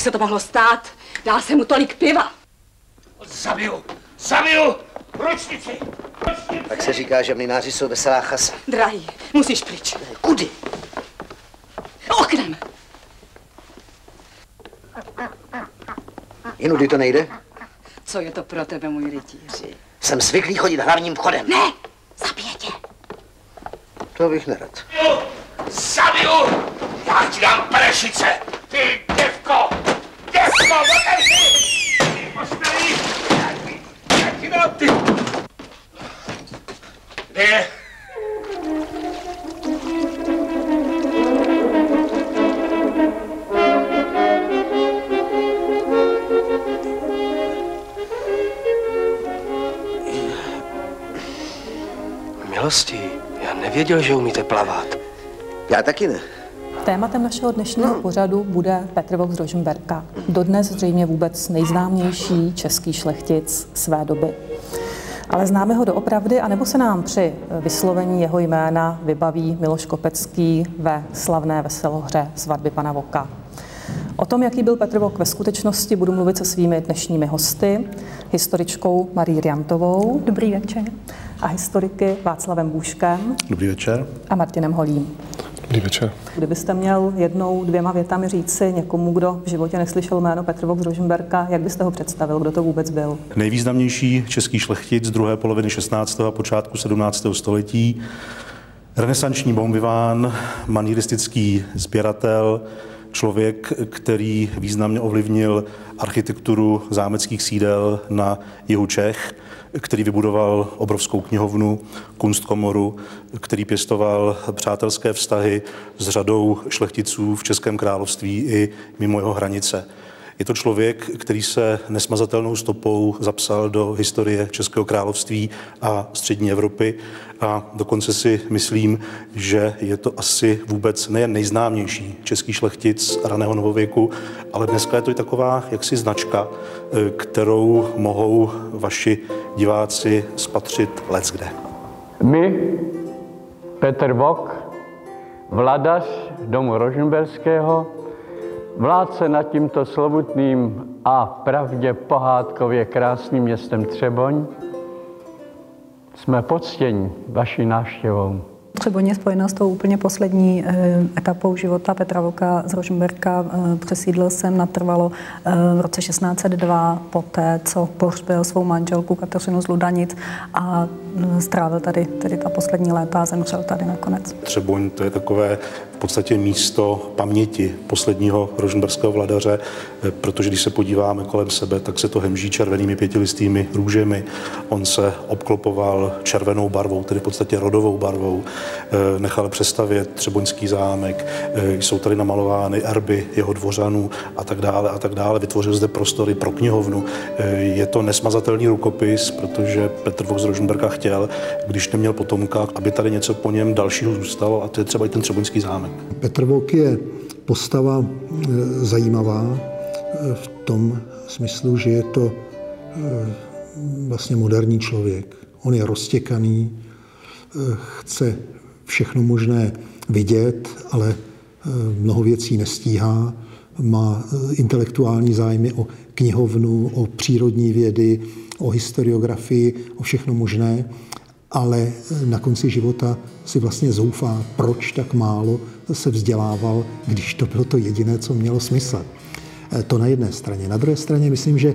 jak se to mohlo stát? Dal jsem mu tolik piva. Zabiju, zabiju! Ručnici, ručnici! Tak se říká, že mlináři jsou veselá chasa. Drahý, musíš pryč. Kudy? Oknem. Jinudy to nejde? Co je to pro tebe, můj rytíři? Jsem zvyklý chodit hlavním vchodem. Ne, zabije tě. To bych nerad. Zabiju! Já ti dám prešice! Ty děvko! Já ti dám ty... Kde je? Milosti, já nevěděl, že umíte plavat. Já taky ne. Tématem našeho dnešního pořadu bude Petr Vox Rožmberka, dodnes zřejmě vůbec nejznámější český šlechtic své doby. Ale známe ho doopravdy, anebo se nám při vyslovení jeho jména vybaví Miloš Kopecký ve slavné veselohře svatby pana Voka. O tom, jaký byl Petr Vok ve skutečnosti, budu mluvit se svými dnešními hosty, historičkou Marí Riantovou. Dobrý večer. A historiky Václavem Bůškem. Dobrý večer. A Martinem Holím. Dobrý večer. Kdybyste měl jednou, dvěma větami říci někomu, kdo v životě neslyšel jméno Petr Vok z Rožmberka, jak byste ho představil, kdo to vůbec byl? Nejvýznamnější český šlechtic z druhé poloviny 16. a počátku 17. století, renesanční bombiván, manieristický sběratel, člověk, který významně ovlivnil architekturu zámeckých sídel na jihu Čech, který vybudoval obrovskou knihovnu, kunstkomoru, který pěstoval přátelské vztahy s řadou šlechticů v Českém království i mimo jeho hranice. Je to člověk, který se nesmazatelnou stopou zapsal do historie Českého království a střední Evropy a dokonce si myslím, že je to asi vůbec nejen nejznámější český šlechtic raného novověku, ale dneska je to i taková jaksi značka, kterou mohou vaši diváci spatřit leckde. My, Petr Vok, vladař domu Rožmberského, vládce nad tímto slovutným a pravdě pohádkově krásným městem Třeboň, jsme poctěni vaší návštěvou. Třeboň je spojena s tou úplně poslední eh, etapou života Petra Voka z Rožmberka. Eh, přesídlil jsem natrvalo eh, v roce 1602, poté, co pohřbil svou manželku Kateřinu z Ludanic a strávil tady, tady ta poslední léta a zemřel tady nakonec. Třeboň to je takové v podstatě místo paměti posledního rožmberského vladaře, protože když se podíváme kolem sebe, tak se to hemží červenými pětilistými růžemi. On se obklopoval červenou barvou, tedy v podstatě rodovou barvou. Nechal přestavět Třeboňský zámek, jsou tady namalovány erby jeho dvořanů a tak dále a tak dále. Vytvořil zde prostory pro knihovnu. Je to nesmazatelný rukopis, protože Petr Vok z Rožmberka chtěl, když neměl potomka, aby tady něco po něm dalšího zůstalo a to je třeba i ten Třeboňský zámek. Petr Vok je postava zajímavá v tom smyslu, že je to vlastně moderní člověk. On je roztěkaný, chce všechno možné vidět, ale mnoho věcí nestíhá. Má intelektuální zájmy o knihovnu, o přírodní vědy, o historiografii, o všechno možné, ale na konci života si vlastně zoufá, proč tak málo se vzdělával, když to bylo to jediné, co mělo smysl. To na jedné straně. Na druhé straně myslím, že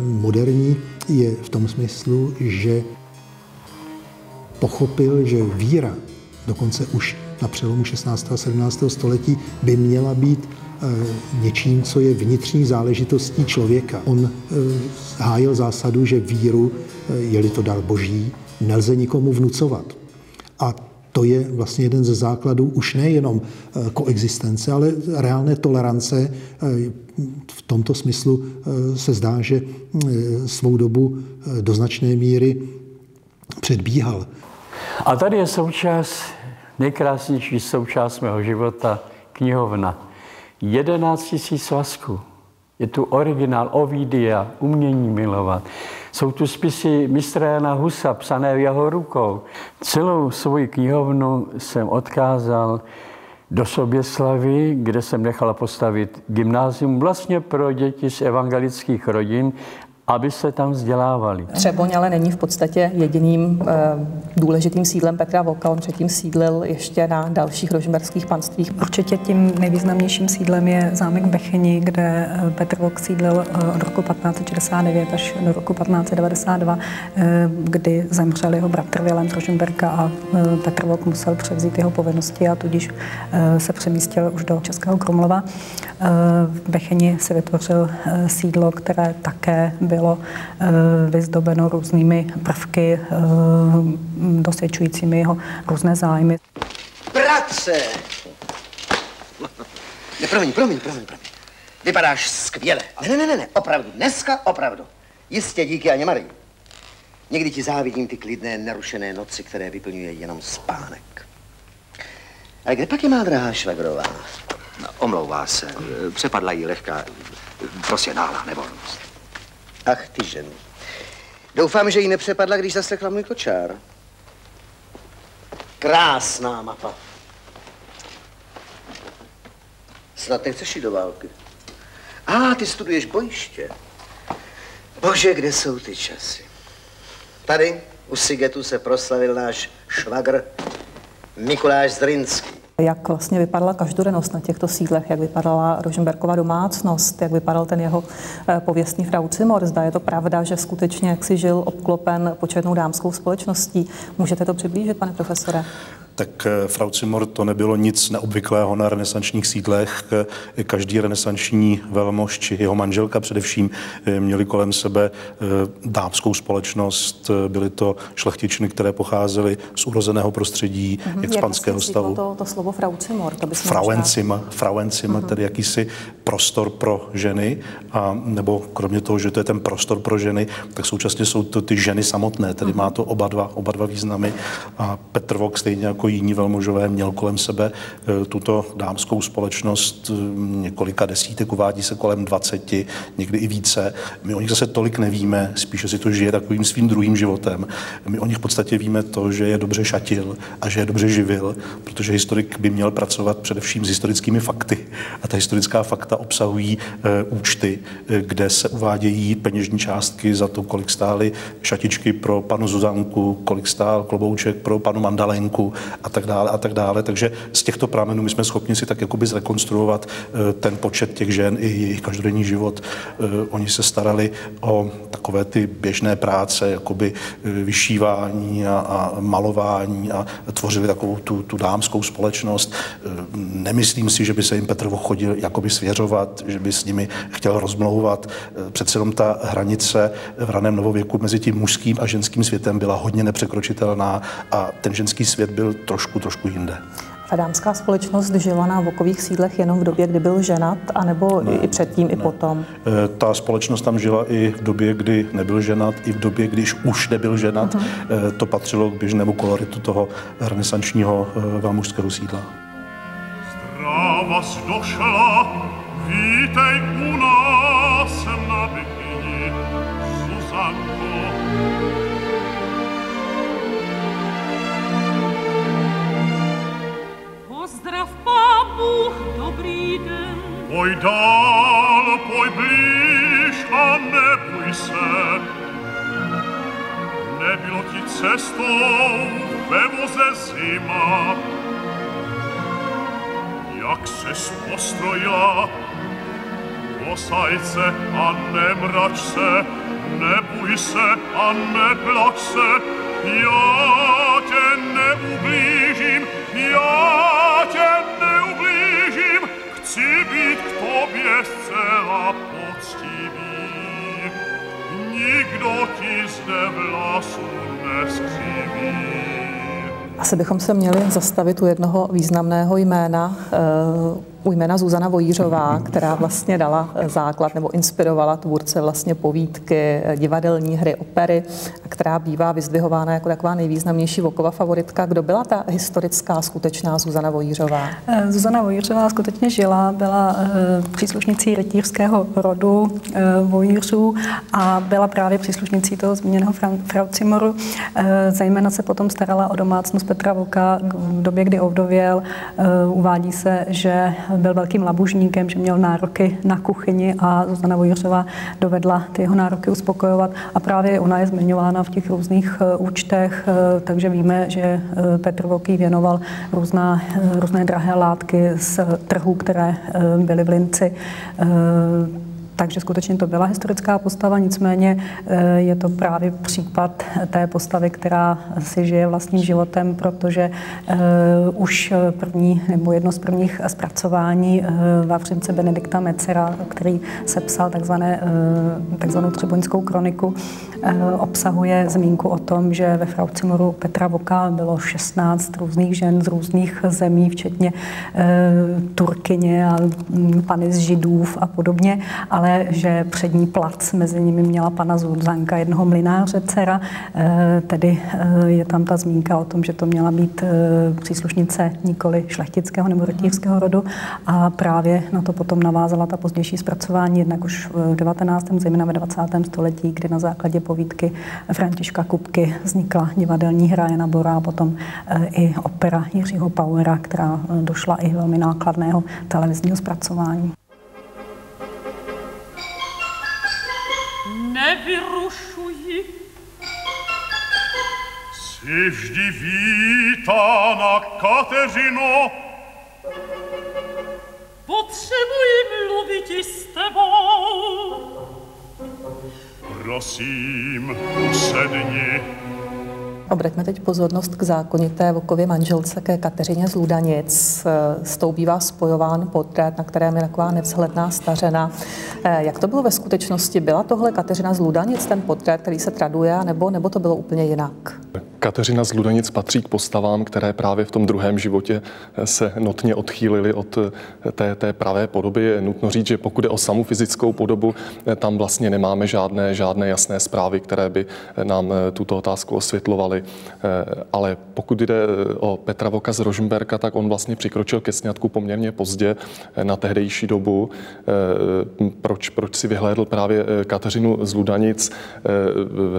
moderní je v tom smyslu, že pochopil, že víra, dokonce už na přelomu 16. a 17. století, by měla být něčím, co je vnitřní záležitostí člověka. On hájil zásadu, že víru, je-li to dar boží, nelze nikomu vnucovat. A to je vlastně jeden ze základů už nejenom koexistence, ale reálné tolerance. V tomto smyslu se zdá, že svou dobu do značné míry předbíhal. A tady je součást, nejkrásnější součást mého života, knihovna. 11 000 svazků. Je tu originál Ovidia, umění milovat. Jsou tu spisy mistra Jana Husa, psané jeho rukou. Celou svoji knihovnu jsem odkázal do Soběslavy, kde jsem nechala postavit gymnázium vlastně pro děti z evangelických rodin aby se tam vzdělávali. Třeboň ale není v podstatě jediným e, důležitým sídlem Petra Voka. On předtím sídlil ještě na dalších rožmberských panstvích. Určitě tím nejvýznamnějším sídlem je zámek Becheni, kde eh, Petr Vok sídlil eh, od roku 1569 až do roku 1592, e, kdy zemřel jeho bratr Vilém Rožmberka a e, Petr Vok musel převzít jeho povinnosti a tudíž e, se přemístil už do Českého Krumlova. E, v Becheni se vytvořil e, sídlo, které také bylo bylo eh, vyzdobeno různými prvky eh, dosvědčujícími jeho různé zájmy. Bratře! Ne, promiň, promiň, promiň, promiň. Vypadáš skvěle. Ne, ne, ne, ne, opravdu, dneska opravdu. Jistě díky Aně Marii. Někdy ti závidím ty klidné, nerušené noci, které vyplňuje jenom spánek. Ale kde pak je má drahá švagrová? No, omlouvá se. Přepadla jí lehká, prostě náhlá nevolnost. Ach, ty ženy. Doufám, že ji nepřepadla, když zaslechla můj kočár. Krásná mapa. Snad nechceš jít do války. A, ah, ty studuješ bojiště. Bože, kde jsou ty časy? Tady u Sigetu se proslavil náš švagr Mikuláš Zrinský. Jak vlastně vypadala každodennost na těchto sídlech, jak vypadala Rožemberkova domácnost, jak vypadal ten jeho eh, pověstný fraucimor. Zda je to pravda, že skutečně jak si žil obklopen početnou dámskou společností. Můžete to přiblížit, pane profesore? Tak eh, Frau Zimmer to nebylo nic neobvyklého na renesančních sídlech. Eh, každý renesanční velmož či jeho manželka především eh, měli kolem sebe dámskou společnost. Byly to šlechtičny, které pocházely z urozeného prostředí mm-hmm. expanského stavu. To, to slovo Frau Zimmer, to bychom Frauenzimmer, Frauenzimmer mm-hmm. tedy jakýsi prostor pro ženy, a nebo kromě toho, že to je ten prostor pro ženy, tak současně jsou to ty ženy samotné, tedy mm-hmm. má to oba dva, oba dva významy. A Petr Vok stejně jako jako jiní velmožové měl kolem sebe eh, tuto dámskou společnost eh, několika desítek, uvádí se kolem 20, někdy i více. My o nich zase tolik nevíme, spíše si to žije takovým svým druhým životem. My o nich v podstatě víme to, že je dobře šatil a že je dobře živil, protože historik by měl pracovat především s historickými fakty. A ta historická fakta obsahují e, účty, e, kde se uvádějí peněžní částky za to, kolik stály šatičky pro panu Zuzanku, kolik stál klobouček pro panu Mandalenku a tak dále a tak dále. Takže z těchto prámenů my jsme schopni si tak jakoby zrekonstruovat eh, ten počet těch žen i jejich každodenní život. Eh, oni se starali o takové ty běžné práce, jakoby eh, vyšívání a, a malování a tvořili takovou tu, tu dámskou společnost. Nemyslím si, že by se jim Petr chodil jakoby svěřovat, že by s nimi chtěl rozmlouvat. Přece jenom ta hranice v raném novověku mezi tím mužským a ženským světem byla hodně nepřekročitelná a ten ženský svět byl trošku, trošku jinde. Ta dámská společnost žila na vokových sídlech jenom v době, kdy byl ženat, anebo ne, i předtím, ne. i potom? E, ta společnost tam žila i v době, kdy nebyl ženat, i v době, když už nebyl ženat. Uh-huh. To patřilo k běžnému koloritu toho renesančního e, velmužského sídla. Došla, vítej u nás na Bikini, Suzanko. Pozdrav papu, dobrý den. Poj dál, poj blíž a neboj se. Nebylo ti cestou ve voze zima. Jak se postrojila, posaj se a nemrač se, neboj se a neplač se, já tě neublížím, já tě neublížím, chci být k tobě zcela poctivý. Nikdo ti zde vlasu neskřiví. Asi bychom se měli zastavit u jednoho významného jména, ujmena Zuzana Vojířová, která vlastně dala základ nebo inspirovala tvůrce vlastně povídky, divadelní hry, opery, která bývá vyzdvihována jako taková nejvýznamnější voková favoritka. Kdo byla ta historická, skutečná Zuzana Vojířová? Eh, Zuzana Vojířová skutečně žila, byla eh, příslušnicí rytířského rodu eh, Vojířů a byla právě příslušnicí toho zmíněného Frau Cimoru. Zejména se potom starala o domácnost Petra Voka v době, kdy ovdověl. Uvádí se, že byl velkým labužníkem, že měl nároky na kuchyni a Zuzana Vojířová dovedla ty jeho nároky uspokojovat. A právě ona je zmiňována v těch různých účtech, takže víme, že Petr Voký věnoval různá, různé drahé látky z trhů, které byly v Linci takže skutečně to byla historická postava, nicméně eh, je to právě případ té postavy, která si žije vlastním životem, protože uh, už první nebo jedno z prvních zpracování uh, Vavřince Benedikta Mecera, který sepsal takzvané, takzvanou Třeboňskou kroniku, obsahuje zmínku o tom, že ve Fraucimoru Petra Voka bylo 16 různých žen z různých zemí, včetně Turkyně a um, pany z Židův a podobně, ale ale že přední plac mezi nimi měla pana Zuzanka, jednoho mlináře dcera, eh, tedy eh, je tam ta zmínka o tom, že to měla být eh, příslušnice nikoli šlechtického nebo rytířského rodu a právě na to potom navázala ta pozdější zpracování, jednak už v 19. zejména ve 20. století, kdy na základě povídky Františka Kupky vznikla divadelní hra Jana Bora a potom i opera Jiřího Pauera, která došla i velmi nákladného televizního zpracování. не вирушуи. Сежди вита на Катежино, Potrzebuję lubić i z tebą. Prosim, usednie, Obraťme teď pozornost k zákonité Vokově manželce ke Kateřině z Ludanic. S tou bývá spojován portrét, na kterém je taková nevzhledná stařena. Eh, jak to bylo ve skutečnosti? Byla tohle Kateřina z Ludanic, ten portrét, který se traduje, nebo, nebo to bylo úplně jinak? Kateřina z Ludanic patří k postavám, které právě v tom druhém životě se notně odchýlily od té, té pravé podoby. Je nutno říct, že pokud je o samu fyzickou podobu, tam vlastně nemáme žádné, žádné jasné zprávy, které by nám tuto otázku osvětlovaly. Ale pokud jde o Petra Voka z Rožmberka, tak on vlastně přikročil ke sňatku poměrně pozdě na tehdejší dobu. Proč, proč si vyhlédl právě Kateřinu z Ludanic?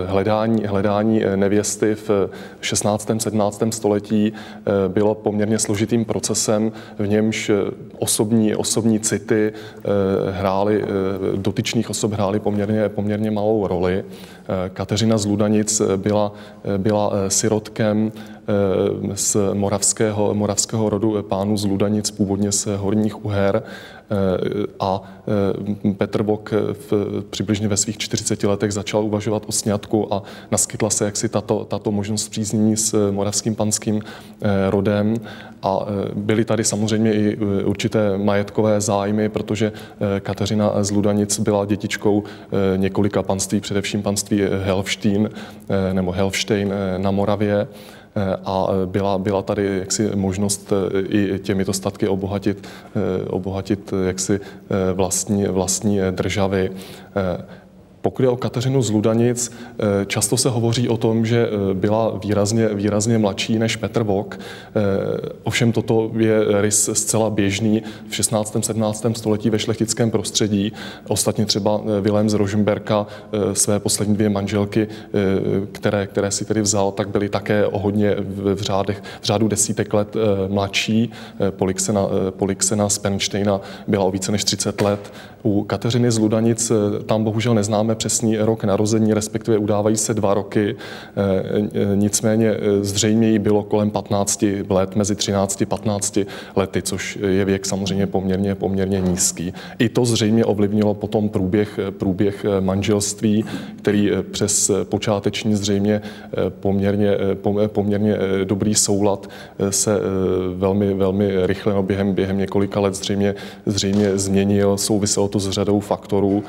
Hledání, hledání nevěsty v 16. 17. století eh, bylo poměrně složitým procesem, v němž eh, osobní, osobní city eh, hrály, dotyčných osob hrály poměrně, poměrně malou roli. Kateřina z Ludanic byla, byla sirotkem z moravského, moravského rodu pánů z Ludanic, původně z Horních Uher. Eh, a eh, Petr Bok v, přibližně ve svých 40 letech začal uvažovat o sňatku a naskytla se jaksi tato, tato možnost příznění s moravským panským eh, rodem a byly tady samozřejmě i určité majetkové zájmy, protože Kateřina z Ludanic byla dětičkou několika panství, především panství Helfstein nebo Helfstein na Moravě a byla, byla tady jaksi možnost e, i těmito statky obohatit, obohatit jaksi vlastní, vlastní državy. Pokud je o Kateřinu z Ludanic, eh, často se hovoří o tom, že eh, byla výrazně, výrazně mladší než Petr Vok. Eh, ovšem toto je rys zcela běžný v 16. 17. století ve šlechtickém prostředí. Ostatně třeba Vilém z Rožmberka své poslední dvě manželky, které, které si tedy vzal, tak byly také o hodně v, řádech, v řádu desítek let mladší. Polixena, Polixena z Pernsteina byla o více než 30 let. U Kateřiny z Ludanic tam bohužel neznáme přesný rok narození, respektive udávají se dva roky. Eh, eh, nicméně eh, zřejmě jí bylo kolem 15 let, mezi 13 a 15 lety, což je věk samozřejmě poměrně, poměrně nízký. I to zřejmě ovlivnilo potom průběh, průběh manželství, který přes počáteční zřejmě poměrně, poměrně dobrý soulad se velmi, velmi rychle no během, během několika let zřejmě, zřejmě změnil. Souviselo to s řadou faktorů.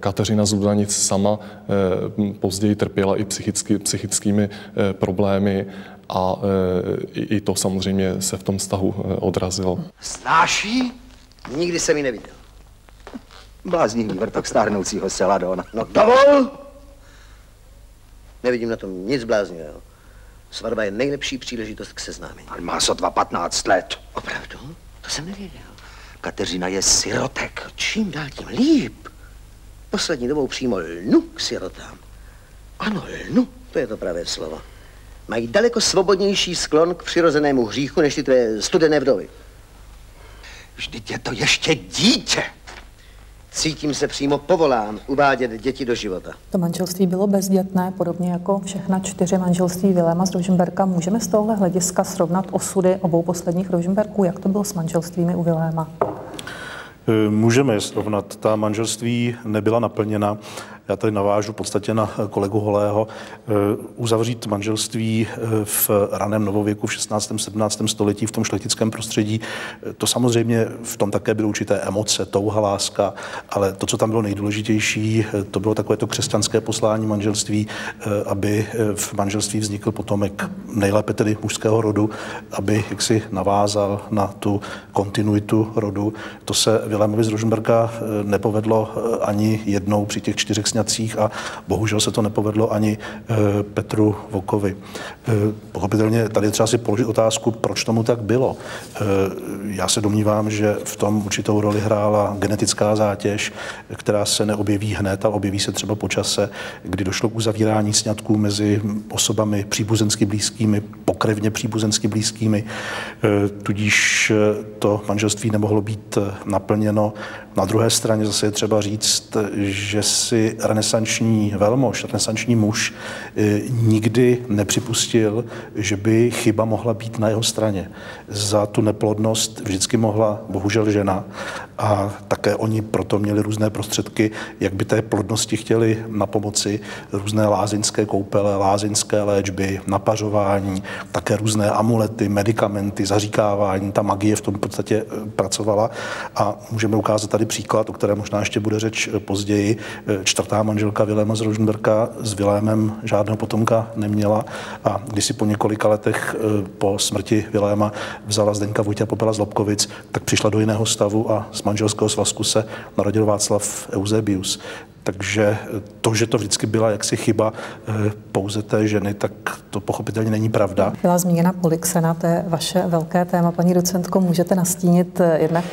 Kateřina Zuda nic sama eh, později trpěla i psychicky, psychickými eh, problémy a eh, i to samozřejmě se v tom vztahu odrazilo. Znáš jí? Nikdy jsem ji neviděl. Bláznivý vrtok stárnoucího Seladona. No dovol! Nevidím na tom nic bláznivého. Svatba je nejlepší příležitost k seznámení. Ale má sotva 15 let. Opravdu? To jsem nevěděl. Kateřina je sirotek. Čím dál tím líp. Poslední dobou přímo lnu k sirotám. Ano, lnu, to je to pravé slovo. Mají daleko svobodnější sklon k přirozenému hříchu, než ty tvé studené vdovy. Vždyť je to ještě dítě. Cítím se přímo povolán uvádět děti do života. To manželství bylo bezdětné, podobně jako všechna čtyři manželství Viléma z Rožemberka. Můžeme z tohohle hlediska srovnat osudy obou posledních Rožemberků? Jak to bylo s manželstvími u Viléma? Můžeme je srovnat. Ta manželství nebyla naplněna. Já tady navážu v podstatě na kolegu Holého. Eh, uzavřít manželství eh, v raném novověku v 16. 17. století v tom šlechtickém prostředí, eh, to samozřejmě v tom také byly určité emoce, touha, láska, ale to, co tam bylo nejdůležitější, to bylo takové to křesťanské poslání manželství, aby v manželství vznikl potomek nejlépe tedy mužského rodu, aby jaksi navázal na tu kontinuitu rodu. To se Vilémovi z Rožmberka nepovedlo ani jednou při těch čtyřech sňacích a bohužel se to nepovedlo ani eh, Petru Vokovi. Eh, pochopitelně tady třeba si položit otázku, proč tomu tak bylo. Eh, já se domnívám, že v tom určitou roli hrála genetická zátěž, která se neobjeví hned, ale objeví se třeba po čase, kdy došlo k uzavírání sňatků mezi osobami příbuzensky blízkými, pokrevně příbuzensky blízkými, tudíž to manželství nemohlo být naplněno. Na druhé straně zase je třeba říct, že si renesanční velmož, renesanční muž eh, nikdy nepřipustil, že by chyba mohla být na jeho straně. Za tu neplodnost vždycky mohla bohužel žena a také oni proto měli různé prostředky, jak by té plodnosti chtěli na pomoci, různé lázeňské koupele, lázeňské léčby, napařování, také různé amulety, medicamenty, zaříkávání. Ta magie v tom podstatě eh, pracovala a můžeme ukázat tady příklad, o kterém možná ještě bude řeč eh, později. Čtvrtá manželka Viléma z Rožnberka s Vilémem žádného potomka neměla a když si po několika letech eh, po smrti Viléma vzala Zdenka Vojtěa Popela z Lobkovic, tak přišla do jiného stavu a z manželského svazku se narodil Václav Eusebius. Takže to, že to vždycky byla jaksi chyba eh, pouze té ženy, tak to pochopitelně není pravda. Byla zmíněna Polixena, to je vaše velké téma. Paní docentko, můžete nastínit eh, jednak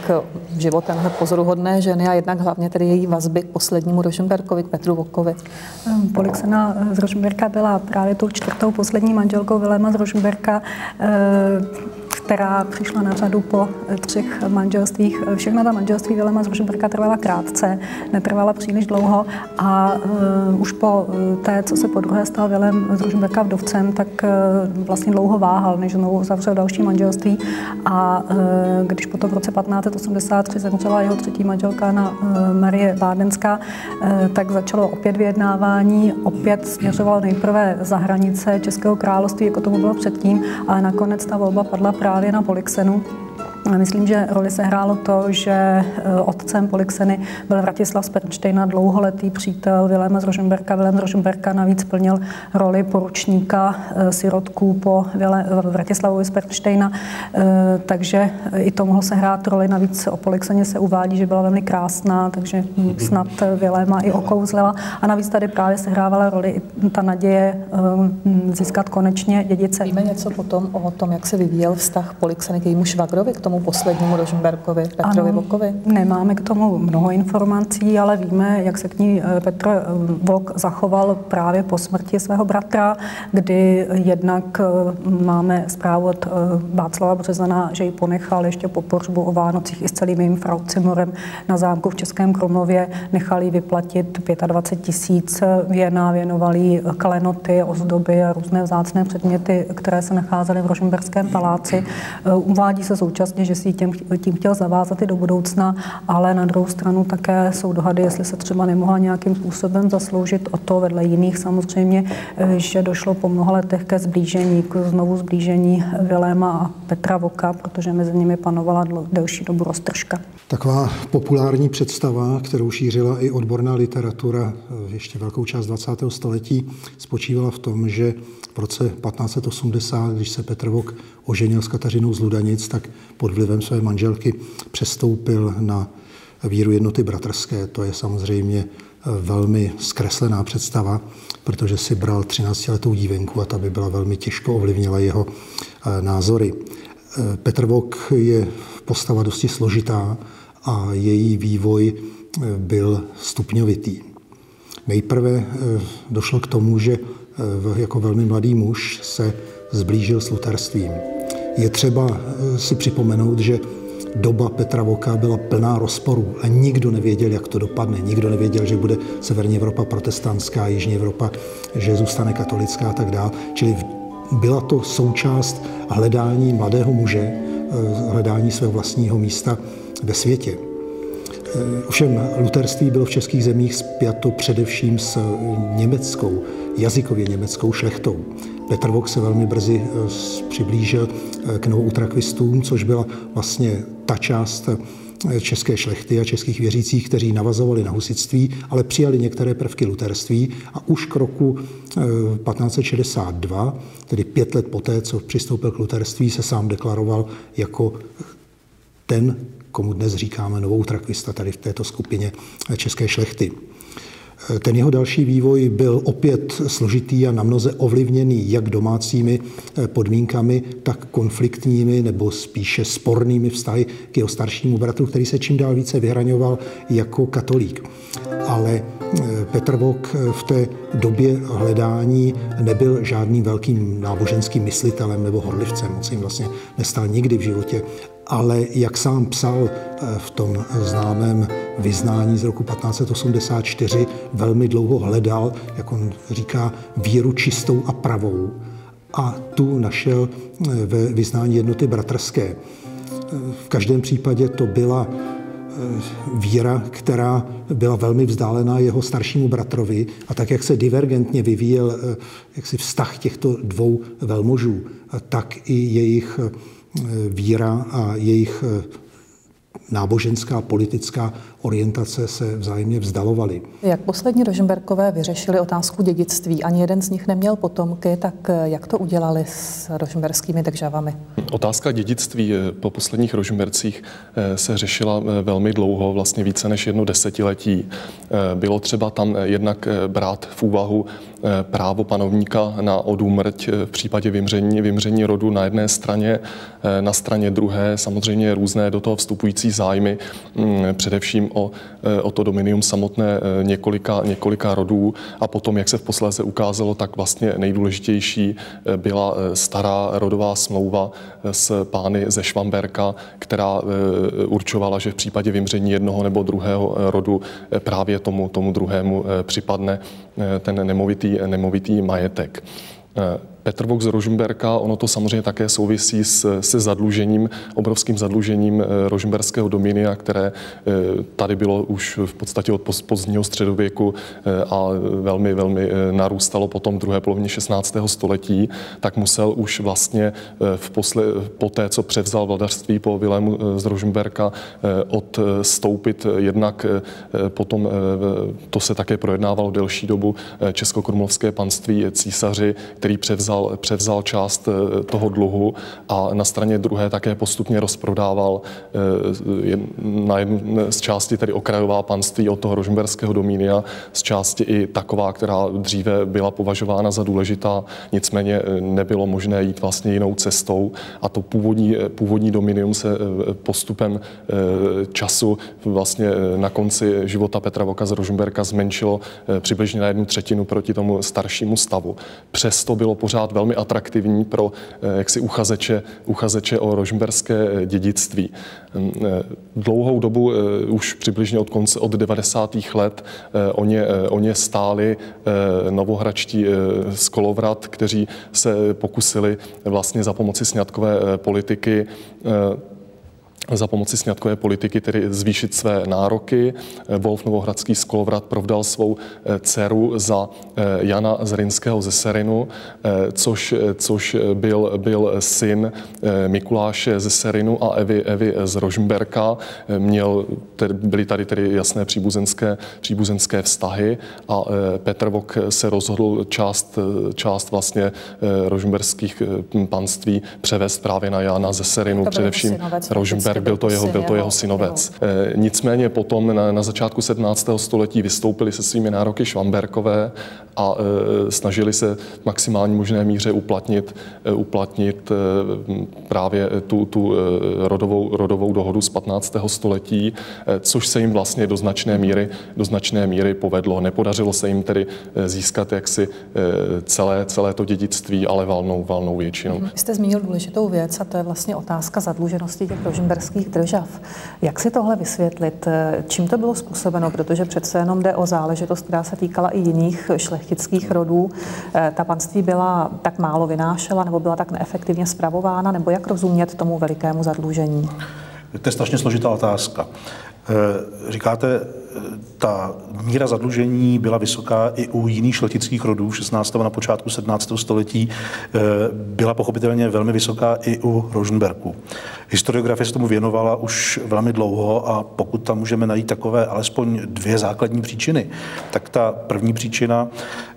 život tenhle pozoruhodné ženy a jednak hlavně tedy její vazby k poslednímu Rožemberkovi, k Petru Vokovi. Ehm, Polixena z Rožemberka byla právě tou čtvrtou poslední manželkou Vilema z Rožemberka která přišla na řadu po třech manželstvích. Všechna ta manželství Vilema z Rožemberka trvala krátce, netrvala příliš dlouho a uh, už po té, co se po druhé stal Vilem z Rožemberka vdovcem, tak uh, vlastně dlouho váhal, než znovu zavřel další manželství a uh, když potom v roce 1583 zemřela jeho třetí manželka na uh, Marie Bádenská, uh, tak začalo opět vyjednávání, opět směřoval nejprve za hranice Českého království, jako tomu bylo předtím, ale nakonec ta volba padla právě právě na Polixenu. Myslím, že roli se hrálo to, že eh, otcem Polixeny byl Vratislav z Pernštejna, dlouholetý přítel Viléma z Rožemberka. Vilém z Rožemberka navíc plnil roli poručníka eh, sirotků po Vratislavovi z Pernštejna, eh, takže i to mohlo se hrát roli. Navíc o Polixeně se uvádí, že byla velmi krásná, takže snad Viléma i okouzlela. A navíc tady právě se hrávala roli i ta naděje získat konečně dědice. Víme něco potom o tom, jak se vyvíjel vztah Polixeny k jejímu švagrovi, k tomu tomu poslednímu Rožmberkovi, Petrovi ano, Vokovi? Nemáme k tomu mnoho informací, ale víme, jak se k ní eh, Petr eh, Vok zachoval právě po smrti svého bratra, kdy jednak eh, máme zprávu od Václava Březana, že ji ponechal ještě po pohřbu o Vánocích i s celým jejím fraucimorem na zámku v Českém Krumlově, nechal jí vyplatit 25 tisíc věna, věnovali klenoty, ozdoby a různé vzácné předměty, které se nacházely v Rožmberském paláci. Uvádí se současně, že si tím, tím chtěl zavázat i do budoucna, ale na druhou stranu také jsou dohady, jestli se třeba nemohla nějakým způsobem zasloužit o to vedle jiných samozřejmě, že došlo po mnoha letech ke zblížení, k znovu zblížení Viléma a Petra Voka, protože mezi nimi panovala delší dobu roztržka. Taková populární představa, kterou šířila i odborná literatura eh, ještě velkou část 20. století, spočívala v tom, že v roce 1580, když se Petr Vok oženil s Kateřinou z Ludanic, tak pod vlivem své manželky přestoupil na víru jednoty bratrské. To je samozřejmě velmi zkreslená představa, protože si bral 13-letou dívenku a ta by byla velmi těžko ovlivnila jeho názory. Petr Vok je postava dosti složitá a její vývoj byl stupňovitý. Nejprve došlo k tomu, že jako velmi mladý muž se zblížil s luterstvím. Je třeba si připomenout, že doba Petra Voka byla plná rozporů a nikdo nevěděl, jak to dopadne. Nikdo nevěděl, že bude Severní Evropa protestantská, Jižní Evropa, že zůstane katolická a tak dále. Čili byla to součást hledání mladého muže, eh, hledání svého vlastního místa ve světě. Eh, ovšem luterství bylo v českých zemích spjato především s německou, jazykově německou šlechtou. Petr Vok se velmi brzy eh, přiblížil k novoutrakvistům, což byla vlastně ta část české šlechty a českých věřících, kteří navazovali na husitství, ale přijali některé prvky luterství a už k roku 1562, tedy pět let poté, co přistoupil k luterství, se sám deklaroval jako ten, komu dnes říkáme novou trakvista tady v této skupině české šlechty. Ten jeho další vývoj byl opět složitý a namnoze ovlivněný jak domácími podmínkami, tak konfliktními nebo spíše spornými vztahy k jeho staršímu bratru, který se čím dál více vyhraňoval jako katolík. Ale Petr Vok v té době hledání nebyl žádným velkým náboženským myslitelem nebo horlivcem. On se jim vlastně nestal nikdy v životě. Ale jak sám psal eh, v tom známém vyznání z roku 1584, velmi dlouho hledal, jak on říká, víru čistou a pravou. A tu našel eh, ve vyznání jednoty bratrské. Eh, v každém případě to byla víra, která byla velmi vzdálená jeho staršímu bratrovi a tak, jak se divergentně vyvíjel jaksi vztah těchto dvou velmožů, tak i jejich víra a jejich náboženská, politická orientace se vzájemně vzdalovaly. Jak poslední Rožemberkové vyřešili otázku dědictví? Ani jeden z nich neměl potomky, tak jak to udělali s rožemberskými državami? Otázka dědictví eh, po posledních Rožembercích eh, se řešila eh, velmi dlouho, vlastně více než jedno desetiletí. Bylo třeba tam jednak brát v úvahu právo panovníka na odúmrť v případě vymření, vymření rodu na jedné straně, na straně druhé samozřejmě různé do toho vstupující zájmy, mm, o, eh, o to dominium samotné eh, několika, několika rodů a potom, jak se v posléze ukázalo, tak vlastně nejdůležitější eh, byla stará rodová smlouva s pány ze Švamberka, která určovala, že v případě vymření jednoho nebo druhého rodu právě tomu, tomu druhému připadne ten nemovitý, nemovitý majetek. Petr Vok z Rožmberka, ono to samozřejmě také souvisí s, se zadlužením, obrovským zadlužením eh, rožmberského dominia, které eh, tady bylo už v podstatě od pozdního středověku eh, a velmi, velmi narůstalo potom druhé polovině 16. století, tak musel už vlastně v posle, po té, co převzal vladařství po Vilému z Rožmberka, odstoupit jednak potom, to se také projednávalo delší dobu, Českokrumlovské panství císaři, který převzal převzal, převzal část eh, toho dluhu a na straně druhé také postupně rozprodával eh, na jednu, z části tedy okrajová panství od toho rožmberského domínia, z části i taková, která dříve byla považována za důležitá, nicméně eh, nebylo možné jít vlastně jinou cestou a to původní, původní dominium se postupem času vlastně na konci života Petra Voka z Rožmberka zmenšilo přibližně na jednu třetinu proti tomu staršímu stavu. Přesto bylo pořád pořád velmi atraktivní pro eh, jaksi uchazeče, uchazeče o rožmberské eh, dědictví. Mm, eh, dlouhou dobu, už přibližně od konce, od 90. let, o ně, o ně stáli novohračtí z Kolovrat, kteří se pokusili vlastně za pomoci sňatkové politiky za pomoci sňatkové politiky tedy zvýšit své nároky. Wolf Novohradský Skolovrat provdal svou dceru za Jana Zrinského ze Serinu, což, což byl, byl syn Mikuláše ze Serinu a Evy, Evy z Rožmberka. Měl, tedy, byly tady tedy jasné příbuzenské, příbuzenské vztahy a Petr Vok se rozhodl část, část vlastně rožmberských panství převést právě na Jana ze Serinu, především Rožmberk, byl to jeho, byl to jeho synovec. Jeho. Nicméně potom na, na začátku 17. století vystoupili se svými nároky Švamberkové a e, snažili se v maximální možné míře uplatnit, e, uplatnit e, právě tu, tu e, rodovou, rodovou dohodu z 15. století, e, což se jim vlastně do značné míry, do značné míry povedlo. Nepodařilo se jim tedy získat jaksi e, celé, celé to dědictví, ale valnou, valnou většinou. Vy jste zmínil důležitou věc a to je vlastně otázka zadluženosti těch rožimberských držav. Jak si tohle vysvětlit? Čím to bylo způsobeno? Protože přece jenom jde o záležitost, která se týkala i jiných šlechtických rodů. Ta panství byla tak málo vynášela nebo byla tak neefektivně spravována, nebo jak rozumět tomu velikému zadlužení? To je strašně složitá otázka. Říkáte, ta míra zadlužení byla vysoká i u jiných šlechtických rodů 16. na počátku 17. století. Eh, byla pochopitelně velmi vysoká i u Rosenbergů. Historiografie se tomu věnovala už velmi dlouho a pokud tam můžeme najít takové alespoň dvě základní příčiny, tak ta první příčina eh,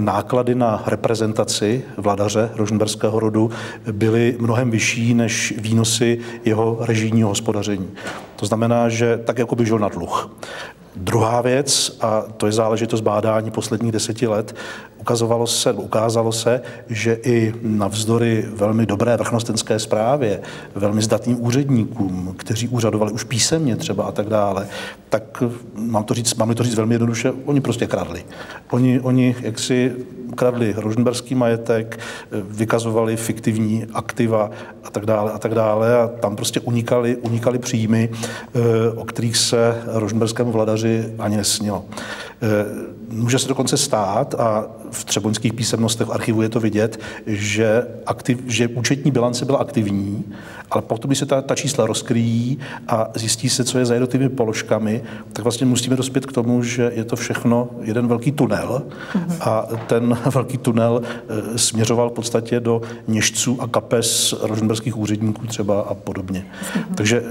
náklady na reprezentaci vladaře rožnberského rodu byly mnohem vyšší než výnosy jeho režijního hospodaření. To znamená, že tak jako by žil na dluh. Druhá věc, a to je záležitost bádání posledních deseti let, ukazovalo se, ukázalo se, že i navzdory velmi dobré vrchnostenské zprávě, velmi zdatným úředníkům, kteří úřadovali už písemně třeba a tak dále, tak mám to říct, mám to říct velmi jednoduše, oni prostě kradli. Oni, oni jaksi kradli rožnberský majetek, vykazovali fiktivní aktiva a tak dále a tak dále a tam prostě unikali, unikali příjmy, eh, o kterých se rožnberskému vladaři ani nesnilo. Eh, může se dokonce stát, a v třeboňských písemnostech archivu je to vidět, že, aktiv, že účetní bilance byla aktivní, ale potom, když se ta, ta čísla rozkryjí a zjistí se, co je za jednotlivými položkami, tak vlastně musíme dospět k tomu, že je to všechno jeden velký tunel. A ten velký tunel e, směřoval v podstatě do něžců a kapes rožnberských úředníků třeba a podobně. Takže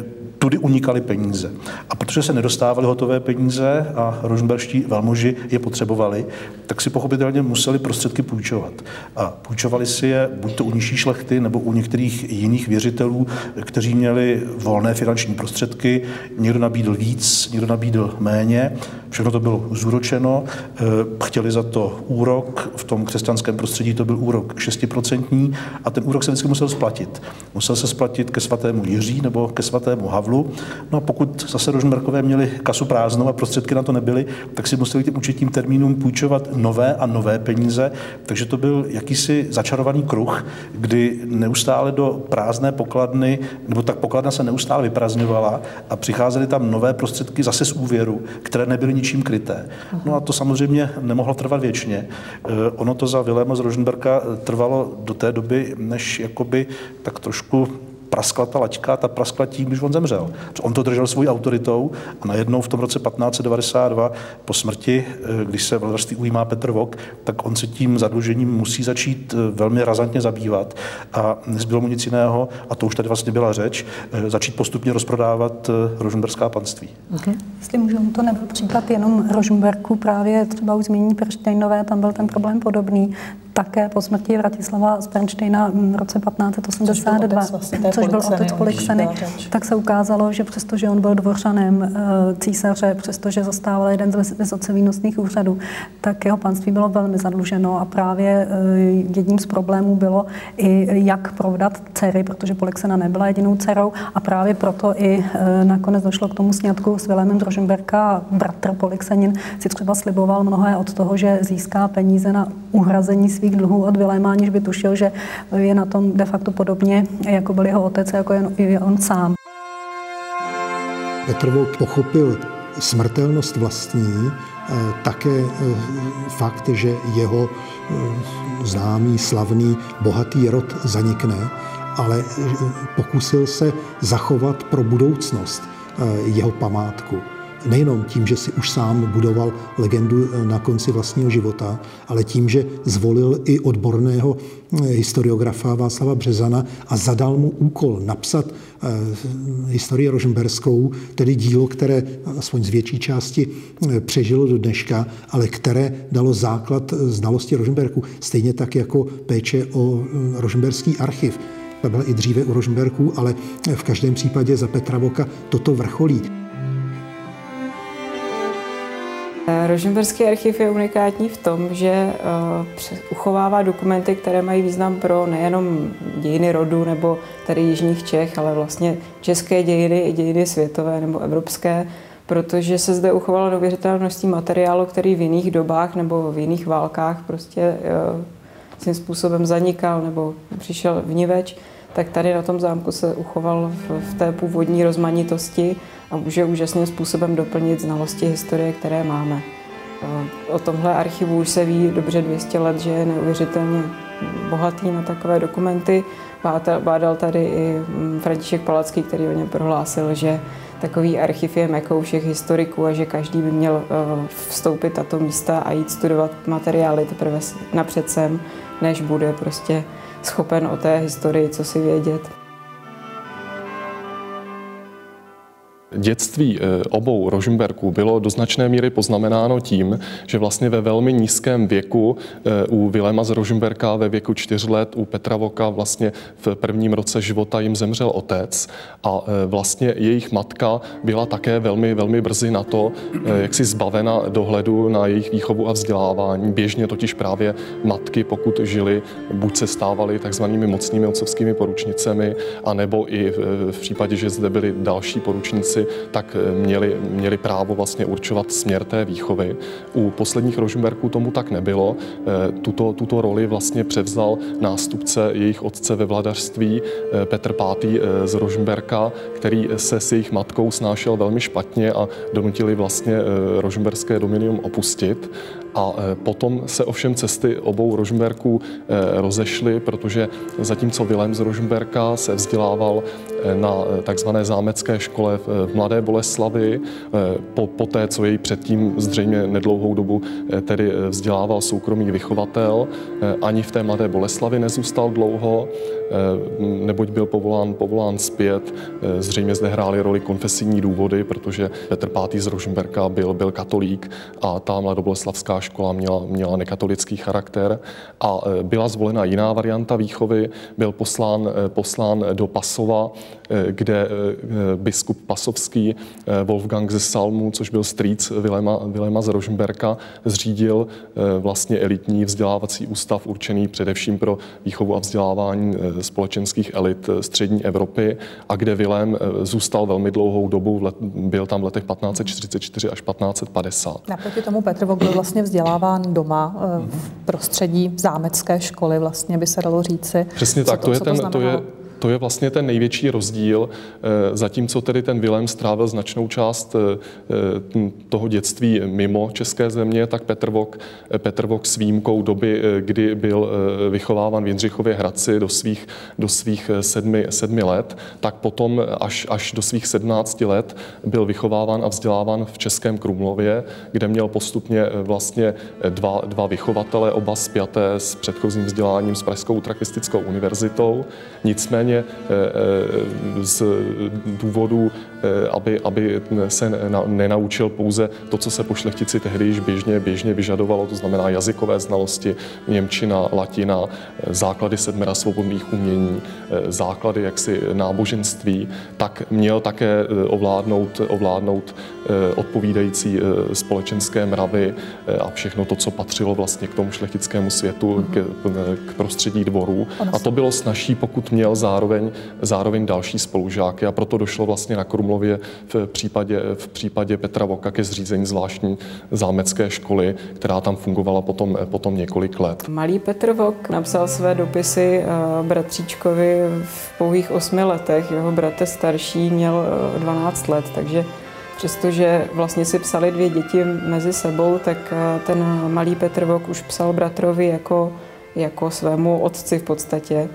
tudy unikaly peníze. A protože se nedostávaly hotové peníze a rožnberští velmoži je potřebovali, tak si pochopitelně museli prostředky půjčovat. A půjčovali si je buď to u nižší šlechty nebo u některých jiných věřitelů, kteří měli volné finanční prostředky. Někdo nabídl víc, někdo nabídl méně. Všechno to bylo zúročeno. Eh, chtěli za to úrok. V tom křesťanském prostředí to byl úrok 6% a ten úrok se vždycky musel splatit. Musel se splatit ke svatému Jiří nebo ke svatému Havlu. No a pokud zase Rožmberkové měli kasu prázdnou a prostředky na to nebyly, tak si museli těm účetním termínům půjčovat nové a nové peníze. Takže to byl jakýsi začarovaný kruh, kdy neustále do prázdné pokladny, nebo tak pokladna se neustále vyprazňovala a přicházely tam nové prostředky zase z úvěru, které nebyly ničím kryté. No a to samozřejmě nemohlo trvat věčně. Eh, ono to za Viléma z Rožnberka trvalo do té doby, než jakoby tak trošku praskla ta laťka, ta praskla tím, když on zemřel. On to držel svou autoritou a najednou v tom roce 1592 po smrti, eh, když se vladařství ujímá Petr Vok, tak on se tím zadlužením musí začít eh, velmi razantně zabývat a nezbylo mu nic jiného, a to už tady vlastně byla řeč, eh, začít postupně rozprodávat rožmberská panství. Okay. Jestli můžu, to nebyl případ jenom Rožmberku, právě třeba už zmíní Perštejnové, tam byl ten problém podobný také po smrti Vratislava z Bernštejna v roce 1582, což byl otec, vlastně což byl otec Polixeny, tak se ukázalo, že přestože on byl dvořanem eh, císaře, přestože zastával jeden z vysoce výnosných úřadů, tak jeho panství bylo velmi zadluženo a právě eh, jedním z problémů bylo i jak provdat dcery, protože Polixena nebyla jedinou dcerou a právě proto i eh, nakonec došlo k tomu sňatku s Vilémem Drožemberka a bratr Polixenin si třeba sliboval mnohé od toho, že získá peníze na uhrazení svých svých dluhů od Viléma, aniž by tušil, že je na tom de facto podobně, jako byl jeho otec, jako je on sám. Petr Vok pochopil smrtelnost vlastní, eh, také eh, fakt, že jeho eh, známý, slavný, bohatý rod zanikne ale pokusil se zachovat pro budoucnost jeho památku nejenom tím, že si už sám budoval legendu eh, na konci vlastního života, ale tím, že zvolil i odborného eh, historiografa Václava Březana a zadal mu úkol napsat eh, historii rožmberskou, tedy dílo, které aspoň z větší části přežilo do dneška, ale které dalo základ znalosti Rožmberku, stejně tak jako péče o rožmberský archiv. Ta byla i dříve u Rožmberků, ale v každém případě za Petra Voka toto vrcholí. Rožemberský archiv je unikátní v tom, že eh, uchovává dokumenty, které mají význam pro nejenom dějiny rodu nebo tady Jižních Čech, ale vlastně české dějiny i dějiny světové nebo evropské, protože se zde uchovalo neuvěřitelné množství materiálu, který v jiných dobách nebo v jiných válkách prostě eh, svým způsobem zanikal nebo přišel vniveč, tak tady na tom zámku se uchoval v té původní rozmanitosti a může úžasným způsobem doplnit znalosti historie, které máme. O tomhle archivu už se ví dobře 200 let, že je neuvěřitelně bohatý na takové dokumenty. Bádal tady i mm, František Palacký, který o něm prohlásil, že takový archiv je mekou všech historiků a že každý by měl e, vstoupit tato místa a jít studovat materiály teprve napřed sem, než bude prostě schopen o té historii co si vědět. Dětství eh, obou Rožmberků bylo do značné míry poznamenáno tím, že vlastně ve velmi nízkém věku eh, u Vilema z Rožmberka ve věku čtyř let, u Petra Voka vlastně v prvním roce života jim zemřel otec a eh, vlastně jejich matka byla také velmi, velmi brzy na to, jak si zbavena dohledu na jejich výchovu a vzdělávání. Běžně totiž právě matky, pokud žili, buď se stávaly takzvanými mocnými otcovskými poručnicemi, anebo i v případě, že zde byli další poručníci, tak eh, měli, měli právo vlastně určovat směr té výchovy. U posledních Rožmberků tomu tak nebylo. Eh, tuto, tuto roli vlastně převzal nástupce jejich otce ve vladařství eh, Petr V. z Rožmberka, který se s jejich matkou snášel velmi špatně a donutili vlastně rožmberské dominium opustit. A potom se ovšem cesty obou Rožmberků rozešly, protože zatímco Vilém z Rožmberka se vzdělával na takzvané zámecké škole v Mladé Boleslavy, eh, po, po té, co jej předtím zřejmě nedlouhou dobu tedy vzdělával soukromý vychovatel, ani v té Mladé Boleslavi nezůstal dlouho, neboť byl povolán, povolán zpět. Zřejmě zde hrály roli konfesijní důvody, protože Petr V. z Rožmberka byl, byl katolík a ta mladoboleslavská škola měla, měla nekatolický charakter a byla zvolena jiná varianta výchovy. Byl poslán, poslán do Pasova, kde biskup Pasovský Wolfgang ze Salmu, což byl strýc Vilema, Vilema z Rožmberka, zřídil vlastně elitní vzdělávací ústav určený především pro výchovu a vzdělávání společenských elit střední Evropy a kde Vilém zůstal velmi dlouhou dobu, byl tam v letech 1544 až 1550. Naproti tomu Petr Vok vlastně vzděláván doma v prostředí zámecké školy, vlastně by se dalo říci. Přesně tak, to, to, je ten, to je to je vlastně ten největší rozdíl, eh, zatímco tedy ten Vilém strávil značnou část eh, eh, toho dětství mimo české země, tak Petr Vok, Petr Vok s výjimkou doby, kdy byl vychováván v Jindřichově Hradci do svých, do svých sedmi, sedmi let, tak potom až, až do svých sedmnácti let byl vychováván a vzděláván v Českém Krumlově, kde měl postupně vlastně dva, dva vychovatele, oba spjaté s předchozím vzděláním s Pražskou trakistickou univerzitou. Nicméně samozřejmě eh, eh, z důvodu, eh, aby, aby se nenaučil pouze to, co se po šlechtici tehdy již běžně, běžně vyžadovalo, to znamená jazykové znalosti, Němčina, latina, základy sedmera svobodných umění, základy jaksi náboženství, tak měl také ovládnout, ovládnout odpovídající společenské mravy a všechno to, co patřilo vlastně k tomu šlechtickému světu, k, k prostředí dvorů. A to bylo snažší, pokud měl zároveň zároveň, zároveň další spolužáky a proto došlo vlastně na Krumlově v případě, v případě Petra Voka ke zřízení zvláštní zámecké školy, která tam fungovala potom, potom několik let. Malý Petr Vok napsal své dopisy eh, bratříčkovi v pouhých osmi letech. Jeho bratr starší měl 12 eh, let, takže Přestože vlastně si psali dvě děti mezi sebou, tak eh, ten malý Petr Vok už psal bratrovi jako, jako svému otci v podstatě.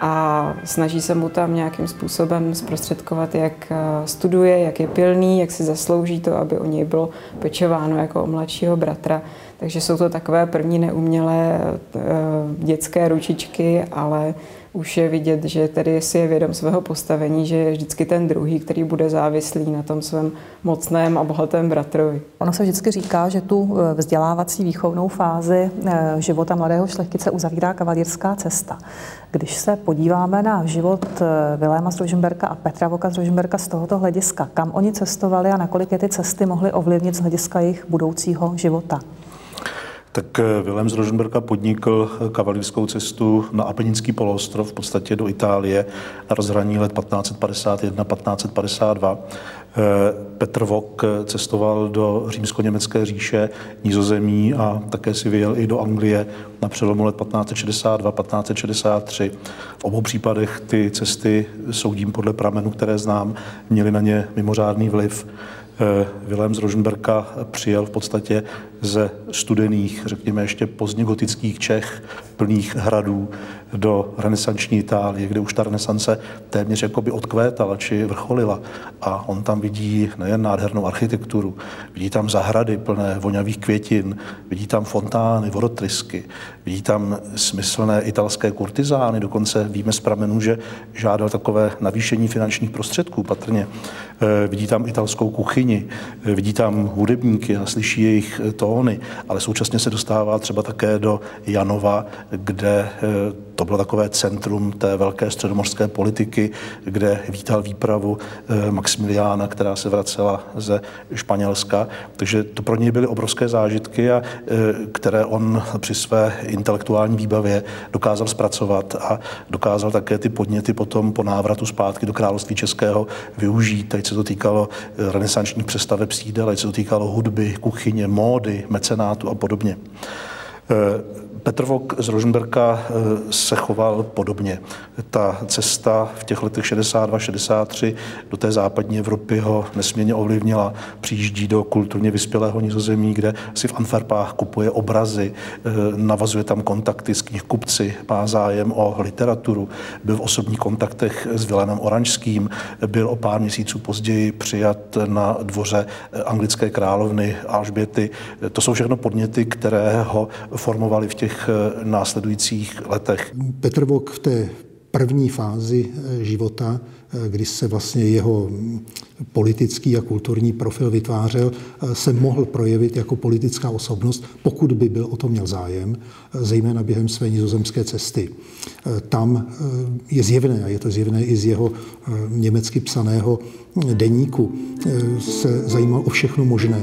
A snaží se mu tam nějakým způsobem zprostředkovat, jak studuje, jak je pilný, jak si zaslouží to, aby o něj bylo pečováno jako o mladšího bratra. Takže jsou to takové první neumělé dětské ručičky, ale už je vidět, že tedy si je vědom svého postavení, že je vždycky ten druhý, který bude závislý na tom svém mocném a bohatém bratrovi. Ono se vždycky říká, že tu eh, vzdělávací výchovnou fázi eh, života mladého šlechtice uzavírá kavalírská cesta. Když se podíváme na život eh, Viléma z Rožemberka a Petra Voka z Rožemberka z tohoto hlediska, kam oni cestovali a nakolik je ty cesty mohly ovlivnit z hlediska jejich budoucího života? Tak eh, Vilém z Roženberka podnikl eh, kavalírskou cestu na Apeninský poloostrov, v podstatě do Itálie, na rozhraní let 1551-1552. Eh, Petr Vok cestoval do římsko-německé říše, Nizozemí a také si vyjel i do Anglie na přelomu let 1562-1563. V obou případech ty cesty, soudím podle pramenů, které znám, měly na ně mimořádný vliv. Vilém z Roženberka přijel v podstatě ze studených, řekněme ještě pozdně gotických Čech, plných hradů, do renesanční Itálie, kde už ta renesance téměř jakoby odkvétala či vrcholila. A on tam vidí nejen nádhernou architekturu, vidí tam zahrady plné voňavých květin, vidí tam fontány, vodotrysky, vidí tam smyslné italské kurtizány, dokonce víme z pramenů, že žádal takové navýšení finančních prostředků patrně. Eh, vidí tam italskou kuchyni, eh, vidí tam hudebníky a slyší jejich tóny, ale současně se dostává třeba také do Janova, kde eh, to bylo takové centrum té velké středomořské politiky, kde vítal výpravu eh, Maximiliána, která se vracela ze Španělska. Takže to pro něj byly obrovské zážitky, a, eh, které on při své intelektuální výbavě dokázal zpracovat a dokázal také ty podněty potom po návratu zpátky do království českého využít. Teď se to týkalo eh, renesančních přestaveb sídel, teď se to týkalo hudby, kuchyně, módy, mecenátu a podobně. Petr Vok z Roženberka eh, se choval podobně. Ta cesta v těch letech 62-63 do té západní Evropy ho nesmírně ovlivnila. Přijíždí do kulturně vyspělého nizozemí, kde si v Antwerpách kupuje obrazy, eh, navazuje tam kontakty s knihkupci, má zájem o literaturu, byl v osobních kontaktech s Vilémem Oranžským, byl o pár měsíců později přijat na dvoře eh, anglické královny Alžběty. To jsou všechno podněty, které ho formovaly v těch těch eh, následujících letech. Petr Vok v té první fázi eh, života, eh, kdy se vlastně jeho politický a kulturní profil vytvářel, se mohl projevit jako politická osobnost, pokud by byl o to měl zájem, zejména během své nizozemské cesty. Tam je zjevné, a je to zjevné i z jeho německy psaného deníku, se zajímal o všechno možné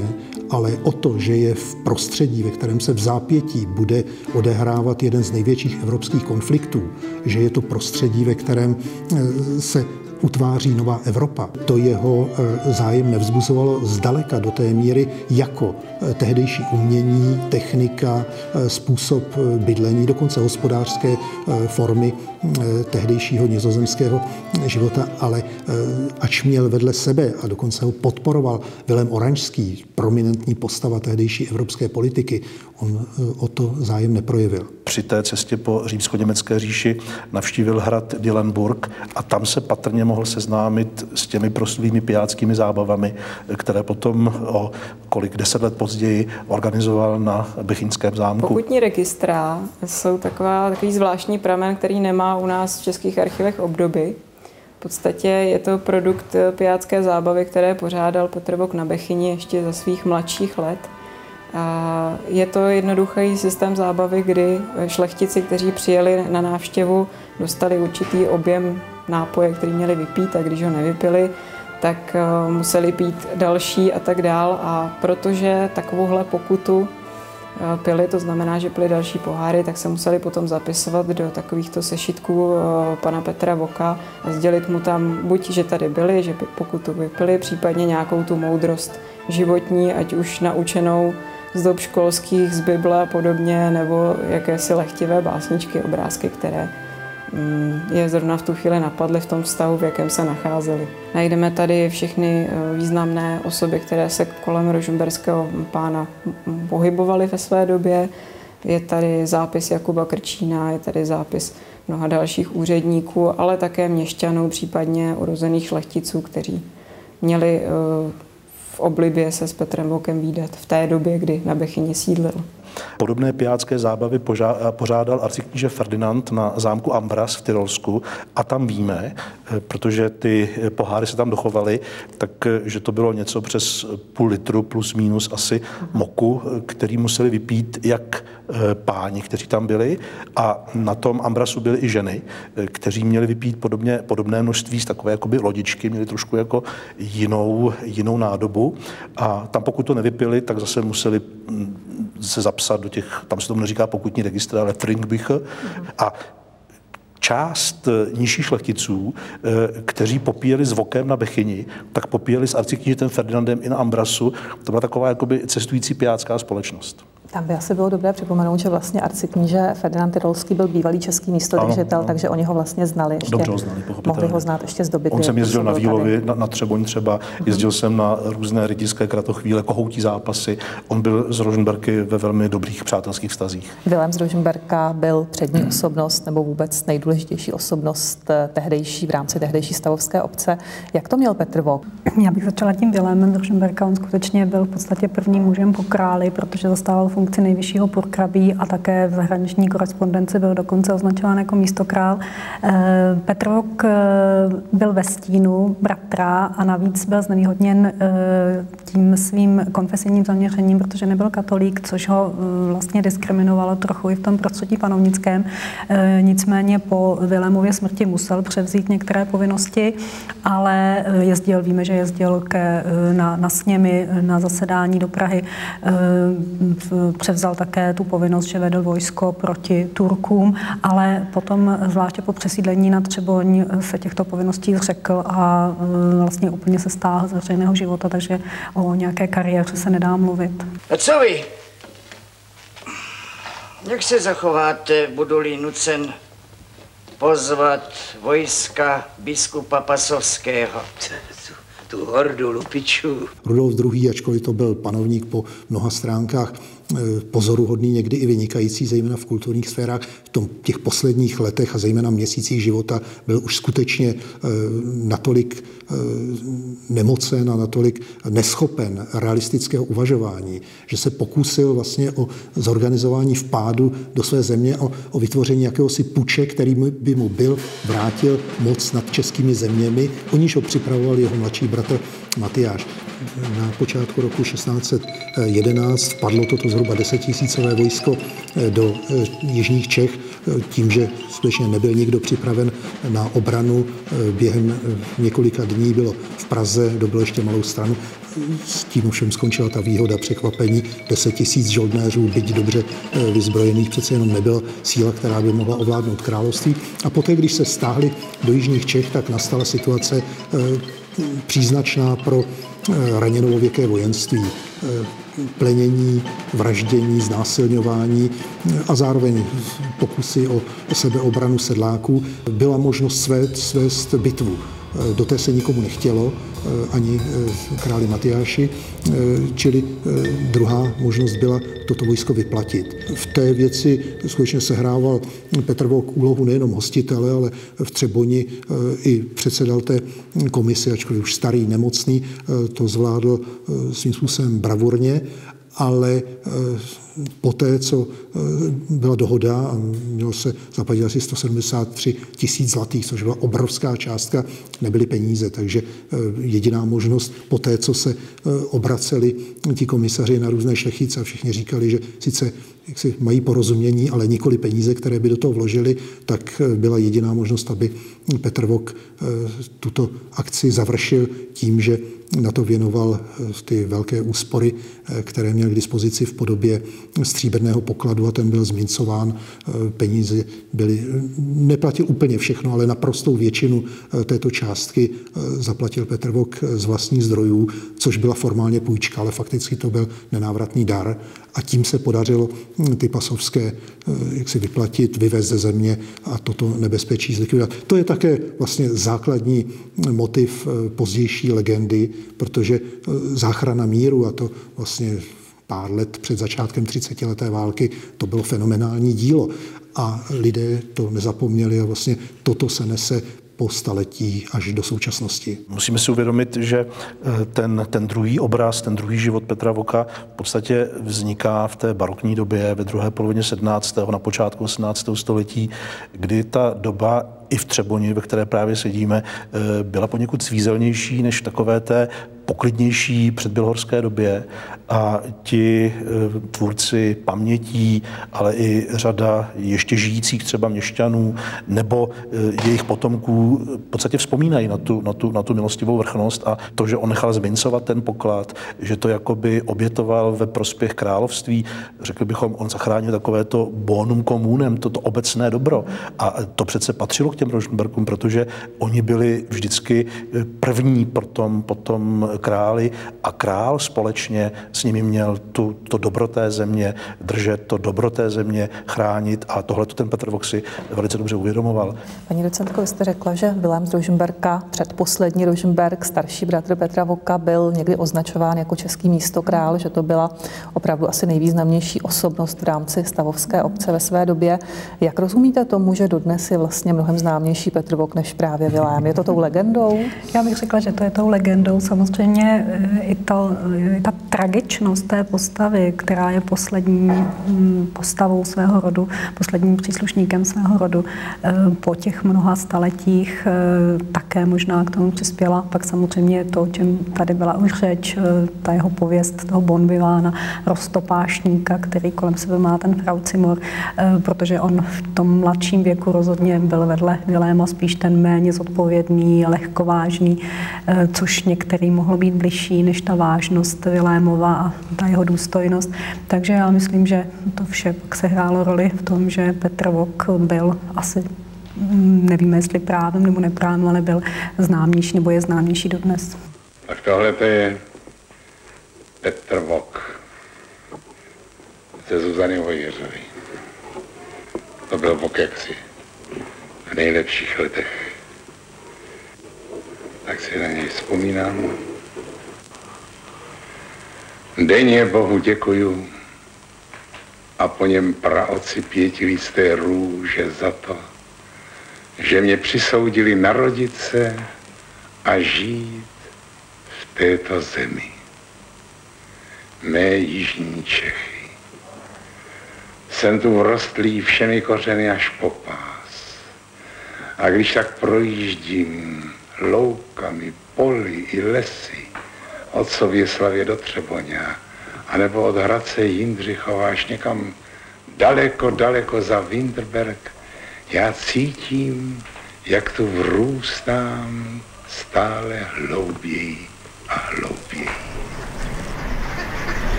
ale o to, že je v prostředí, ve kterém se v zápětí bude odehrávat jeden z největších evropských konfliktů, že je to prostředí, ve kterém eh, se utváří nová Evropa. To jeho eh, zájem nevzbuzovalo zdaleka do té míry jako eh, tehdejší umění, technika, způsob bydlení, dokonce hospodářské formy tehdejšího nizozemského života, ale ač měl vedle sebe a dokonce ho podporoval Vilém Oranžský, prominentní postava tehdejší evropské politiky, on o to zájem neprojevil. Při té cestě po římsko-německé říši navštívil hrad Dillenburg a tam se patrně mohl seznámit s těmi proslými pijáckými zábavami, které potom o kolik deset let později organizoval na Bechinském zámku. Pokutní registra jsou taková, takový zvláštní pramen, který nemá u nás v českých archivech obdoby. V podstatě je to produkt pijácké zábavy, které pořádal Petr Vok na Bechyni ještě za svých mladších let. Je to jednoduchý systém zábavy, kdy šlechtici, kteří přijeli na návštěvu, dostali určitý objem nápoje, který měli vypít a když ho nevypili, tak eh, museli pít další a tak dál. A protože takovouhle pokutu eh, pili, to znamená, že pili další poháry, tak se museli potom zapisovat do takovýchto sešitků eh, pana Petra Voka a sdělit mu tam buď, že tady byli, že pokutu vypili, případně nějakou tu moudrost životní, ať už naučenou z dob školských, z Bible a podobně, nebo jakési lehtivé básničky, obrázky, které mm, je zrovna v tu chvíli napadly v tom vztahu, v jakém se nacházeli. Najdeme tady všechny eh, významné osoby, které se kolem rožumberského pána pohybovaly ve své době. Je tady zápis Jakuba Krčína, je tady zápis mnoha dalších úředníků, ale také měšťanů, případně urozených šlechticů, kteří měli eh, v oblibě se s Petrem Vokem výdat v té době, kdy na Bechyni sídlil. Podobné pijácké zábavy pořádal arcikníže Ferdinand na zámku Ambras v Tyrolsku a tam víme, eh, protože ty poháry se tam dochovaly, tak eh, to bylo něco přes půl litru plus minus asi moku, eh, který museli vypít jak páni, kteří tam byli a na tom Ambrasu byly i ženy, kteří měli vypít podobně, podobné množství z takové jakoby lodičky, měli trošku jako jinou, jinou nádobu. A tam pokud to nevypili, tak zase museli mm, se zapsat do těch, tam se tomu neříká pokutní registr, ale Trinkbücher. Mm-hmm. A část eh, nižších šlechticů, eh, kteří popíjeli s vokem na Bechyni, tak popíjeli s arciknížitem Ferdinandem i na Ambrasu. To byla taková jakoby cestující pijácká společnost. Tam by asi bylo dobré připomenout, že vlastně arcikníže Ferdinand Tyrolský byl bývalý český místodržitel, takže oni ho vlastně znali. Ještě, Dobře ho znali, Mohli ho znát ještě z doby. On jsem jezdil na Výlovy, na, na Třeboň třeba, jezdil jsem na různé rytické kratochvíle, kohoutí zápasy. On byl z Roženberky ve velmi dobrých přátelských vztazích. Vilém z Roženberka byl přední osobnost nebo vůbec nejdůležitější osobnost eh, tehdejší v rámci tehdejší stavovské obce. Jak to měl Petr Vok? Já bych začala tím Vilémem z Roženberka. On skutečně byl v podstatě prvním mužem po králi, protože zastával funkci nejvyššího purkrabí a také v zahraniční korespondenci byl dokonce označován jako místokrál. Eh, Petr Vok eh, byl ve stínu bratra a navíc byl znevýhodněn eh, tím svým konfesijním zaměřením, protože nebyl katolík, což ho vlastně diskriminovalo trochu i v tom prostředí panovnickém. Nicméně po Vilémově smrti musel převzít některé povinnosti, ale jezdil, víme, že jezdil ke, na, na sněmy, na zasedání do Prahy, převzal také tu povinnost, že vedl vojsko proti Turkům, ale potom, zvláště po přesídlení na Třeboň, se těchto povinností zřekl a e, vlastně úplně se stáhl z veřejného života, takže o nějaké kariéře se nedá mluvit. A co vy? Jak se zachováte, budu-li nucen pozvat vojska biskupa Pasovského? tu hordu lupičů. Rudolf II., ačkoliv to byl panovník po mnoha stránkách, pozoruhodný, někdy i vynikající, zejména v kulturních sférách. V tom, těch posledních letech a zejména měsících života byl už skutečně eh, natolik eh, nemocen a natolik neschopen realistického uvažování, že se pokusil vlastně o zorganizování vpádu do své země, o, o vytvoření jakéhosi puče, který by mu byl vrátil moc nad českými zeměmi, o níž ho připravoval jeho mladší bratr Matyáš. Na počátku roku 1611 vpadlo toto zhruba desetitisícové vojsko eh, do eh, jižních Čech eh, tím, že skutečně nebyl nikdo připraven na obranu. Během několika dní bylo v Praze, dobil ještě malou stranu. S tím všem skončila ta výhoda překvapení. Deset tisíc žoldnéřů, byť dobře vyzbrojených, přece jenom nebyla síla, která by mohla ovládnout království. A poté, když se stáhli do jižních Čech, tak nastala situace příznačná pro raněnovověké vojenství plenění, vraždění, znásilňování a zároveň pokusy o sebeobranu sedláků byla možnost svést, svést bitvu. Do té se nikomu nechtělo, ani králi Matyáši, čili druhá možnost byla toto vojsko vyplatit. V té věci skutečně sehrával Petr Vok úlohu nejenom hostitele, ale v Třeboni i předsedal té komisi, ačkoliv už starý, nemocný, to zvládl svým způsobem bravurně ale eh, poté, co eh, byla dohoda a mělo se zaplatit asi 173 tisíc zlatých, což byla obrovská částka, nebyly peníze, takže eh, jediná možnost poté, co se obraceli ti komisaři na různé šlechtice a všichni říkali, že sice jak si mají porozumění, ale nikoli peníze, které by do toho vložili, tak byla jediná možnost, aby Petr Vok tuto akci završil tím, že na to věnoval eh, ty velké úspory, eh, které měl k dispozici v podobě stříbrného pokladu a ten byl zmincován. Eh, peníze byly, neplatil úplně všechno, ale naprostou většinu této částky zaplatil Petr Vok z vlastních zdrojů, což byla formálně půjčka, ale fakticky to byl nenávratný dar a tím se podařilo ty pasovské jak si vyplatit, vyvést ze země a toto nebezpečí zlikvidovat. To je také vlastně základní motiv pozdější legendy, protože eh, záchrana míru, a to vlastně pár let před začátkem 30. leté války, to bylo fenomenální dílo. A lidé to nezapomněli a vlastně toto se nese po staletí až do současnosti. Musíme si uvědomit, že eh, ten, ten druhý obraz, ten druhý život Petra Voka v podstatě vzniká v té barokní době ve druhé polovině 17. na počátku 18. století, kdy ta doba i v Třeboni, ve které právě sedíme, eh, byla poněkud svízelnější než takové té poklidnější předbělhorské době a ti eh, tvůrci pamětí, ale i řada ještě žijících třeba měšťanů nebo eh, jejich potomků v podstatě vzpomínají na tu, na tu, na tu milostivou vrchnost a to, že on nechal zmincovat ten poklad, že to jakoby obětoval ve prospěch království, řekli bychom, on zachránil takové to bonum komunem, toto obecné dobro. A to přece patřilo k těm Rosenbergům, protože oni byli vždycky eh, první potom, potom králi a král společně s nimi měl tu, to dobro té země držet, to dobro té země chránit a tohle to ten Petr Vox si velice dobře uvědomoval. Paní docentko, vy jste řekla, že Vilém z Rožmberka, předposlední Rožmberg, starší bratr Petra Voka, byl někdy označován jako český místokrál, že to byla opravdu asi nejvýznamnější osobnost v rámci stavovské obce ve své době. Jak rozumíte tomu, že dodnes je vlastně mnohem známější Petr Vok než právě Vilém? Je to tou legendou? Já bych řekla, že to je tou legendou. Samozřejmě eh, i, to, i ta tragičnost té postavy, která je poslední mm, postavou svého rodu, posledním příslušníkem svého rodu eh, po těch mnoha staletích eh, také možná k tomu přispěla. Pak samozřejmě to, o čem tady byla už řeč, ta jeho pověst toho Bonvivána, roztopášníka, který kolem sebe má ten Fraucimor, protože on v tom mladším věku rozhodně byl vedle Viléma spíš ten méně zodpovědný, lehkovážný, což některý mohlo být bližší než ta vážnost Vilémova a ta jeho důstojnost. Takže já myslím, že to vše pak se hrálo roli v tom, že Petr Vok byl asi mm, nevíme, jestli právem nebo neprávem, ale byl známější nebo je známější dodnes. Tak tohle to je Petr Vok ze Zuzany Vojtěřovy. To byl Vok jaksi v nejlepších letech. Tak si na něj vzpomínám. Denně Bohu děkuju a po něm praoci pětilisté růže za to, že mě přisoudili narodit se a žít v této zemi. Mé jižní Čechy. Jsem tu vrostlý všemi kořeny až po pás. A když tak projíždím loukami, poli i lesy, od Sověslavě do Třeboňa, anebo od Hradce Jindřichova až někam daleko, daleko za Winterberg, já cítím, jak tu vrůstám stále hlouběji a hlouběji.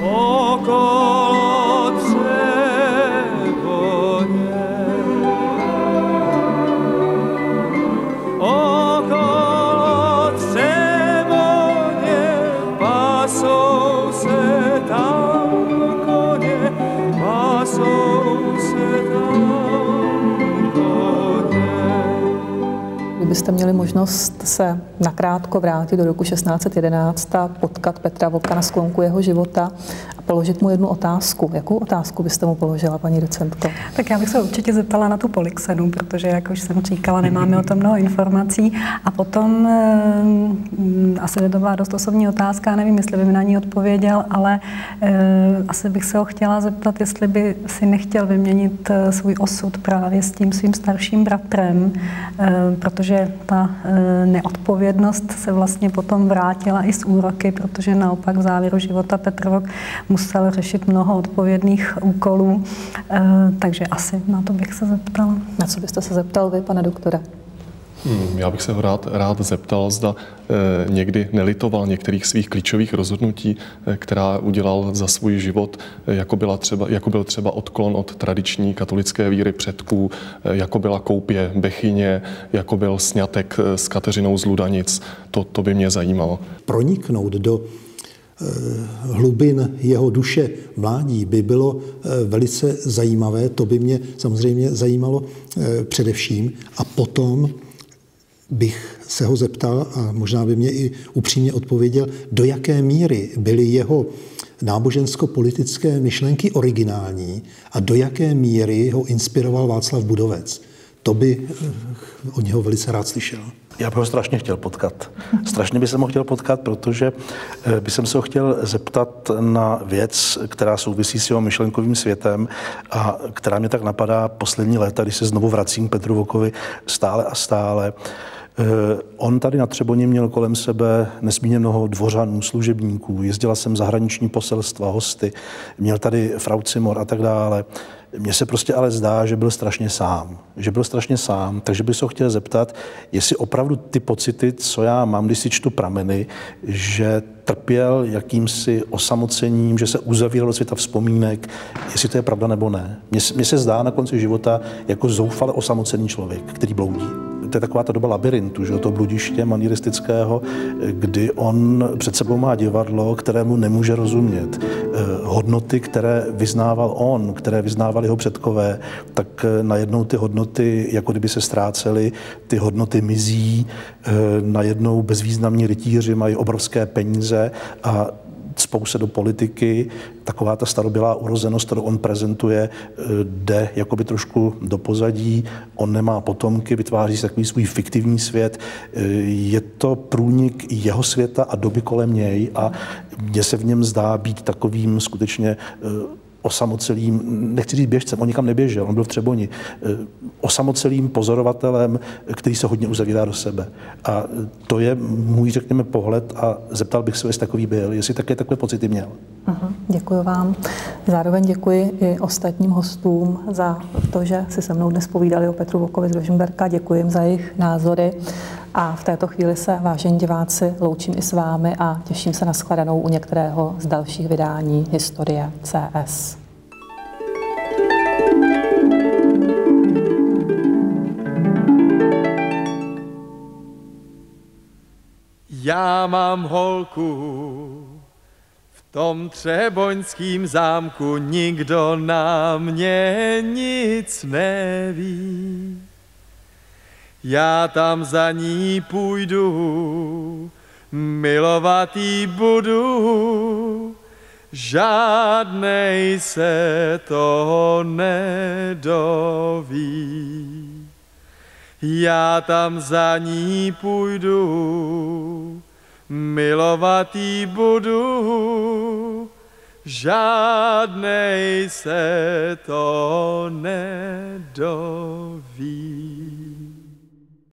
Okolo Kdybyste měli možnost se nakrátko vrátit do roku 1611 a potkat Petra Voka na sklonku jeho života položit mu jednu otázku. Jakou otázku byste mu položila, paní docentko? Tak já bych se určitě zeptala na tu polixenu, protože, jak už jsem říkala, nemáme o tom mnoho informací. A potom e, asi by to byla dost osobní otázka, nevím, jestli by mi na ní odpověděl, ale e, asi bych se ho chtěla zeptat, jestli by si nechtěl vyměnit eh, svůj osud právě s tím svým starším bratrem, protože ta neodpovědnost se vlastně potom vrátila i z úroky, protože naopak v závěru života Petrovok musel řešit mnoho odpovědných úkolů, e, takže asi na to bych se zeptala. Na co byste se zeptal vy, pane doktore? Hmm, já bych se ho rád, rád zeptal, zda eh, někdy nelitoval některých svých klíčových rozhodnutí, eh, která udělal za svůj život, eh, jako, byla třeba, jako byl třeba odklon od tradiční katolické víry předků, eh, jako byla koupě Bechyně, jako byl snětek eh, s Kateřinou z Ludanic. To, to by mě zajímalo. Proniknout do eh, hlubin jeho duše mládí by bylo eh, velice zajímavé. To by mě samozřejmě zajímalo eh, především. A potom bych se ho zeptal, a možná by mě i upřímně odpověděl, do jaké míry byly jeho nábožensko-politické myšlenky originální a do jaké míry ho inspiroval Václav Budovec. To by eh, od něho velice rád slyšel. Já bych ho strašně chtěl potkat. Strašně bych se ho chtěl potkat, protože eh, bych se ho chtěl zeptat na věc, která souvisí s jeho myšlenkovým světem a která mě tak napadá poslední léta, když se znovu vracím k Petru Vokovi stále a stále. Eh, on tady na Třeboně měl kolem sebe nesmírně mnoho dvořanů, služebníků, jezdila jsem zahraniční poselstva, hosty, měl tady Fraucimor a tak dále. Mně se prostě ale zdá, že byl strašně sám. Že byl strašně sám, takže bych se ho chtěl zeptat, jestli opravdu ty pocity, co já mám, když si čtu prameny, že trpěl jakýmsi osamocením, že se uzavíral do světa vzpomínek, jestli to je pravda nebo ne. Mně se zdá na konci života jako zoufale osamocený člověk, který bloudí to je taková ta doba labirintu, že, to bludiště manieristického, kdy on před sebou má divadlo, kterému nemůže rozumět. Eh, hodnoty, které vyznával on, které vyznávali jeho předkové, tak eh, najednou ty hodnoty, jako kdyby se ztrácely, ty hodnoty mizí, eh, najednou bezvýznamní rytíři mají obrovské peníze a spou se do politiky, taková ta starobylá urozenost, kterou on prezentuje, eh, jde jakoby trošku do pozadí, on nemá potomky, vytváří si takový svůj fiktivní svět. Eh, je to průnik jeho světa a doby kolem něj a mně se v něm zdá být takovým skutečně eh, osamocelým, nechci říct běžcem, on nikam neběžel, on byl v Třeboni, eh, osamocelým pozorovatelem, který se hodně uzavírá do sebe. A to je můj, řekněme, pohled a zeptal bych se, jestli takový byl, jestli také takové pocity měl. Uh-huh, děkuji vám. Zároveň děkuji i ostatním hostům za to, že si se mnou dnes povídali o Petru Vokovi z Rožemberka. Děkuji jim za jejich názory. A v této chvíli se, vážení diváci, loučím i s vámi a těším se na shledanou u některého z dalších vydání Historie CS. Já mám holku, v tom třeboňským zámku nikdo na mě nic neví. Já tam za ní půjdu, milovatý budu, žádnej se toho nedoví. Já tam za ní půjdu, milovatý budu, žádnej se to nedoví.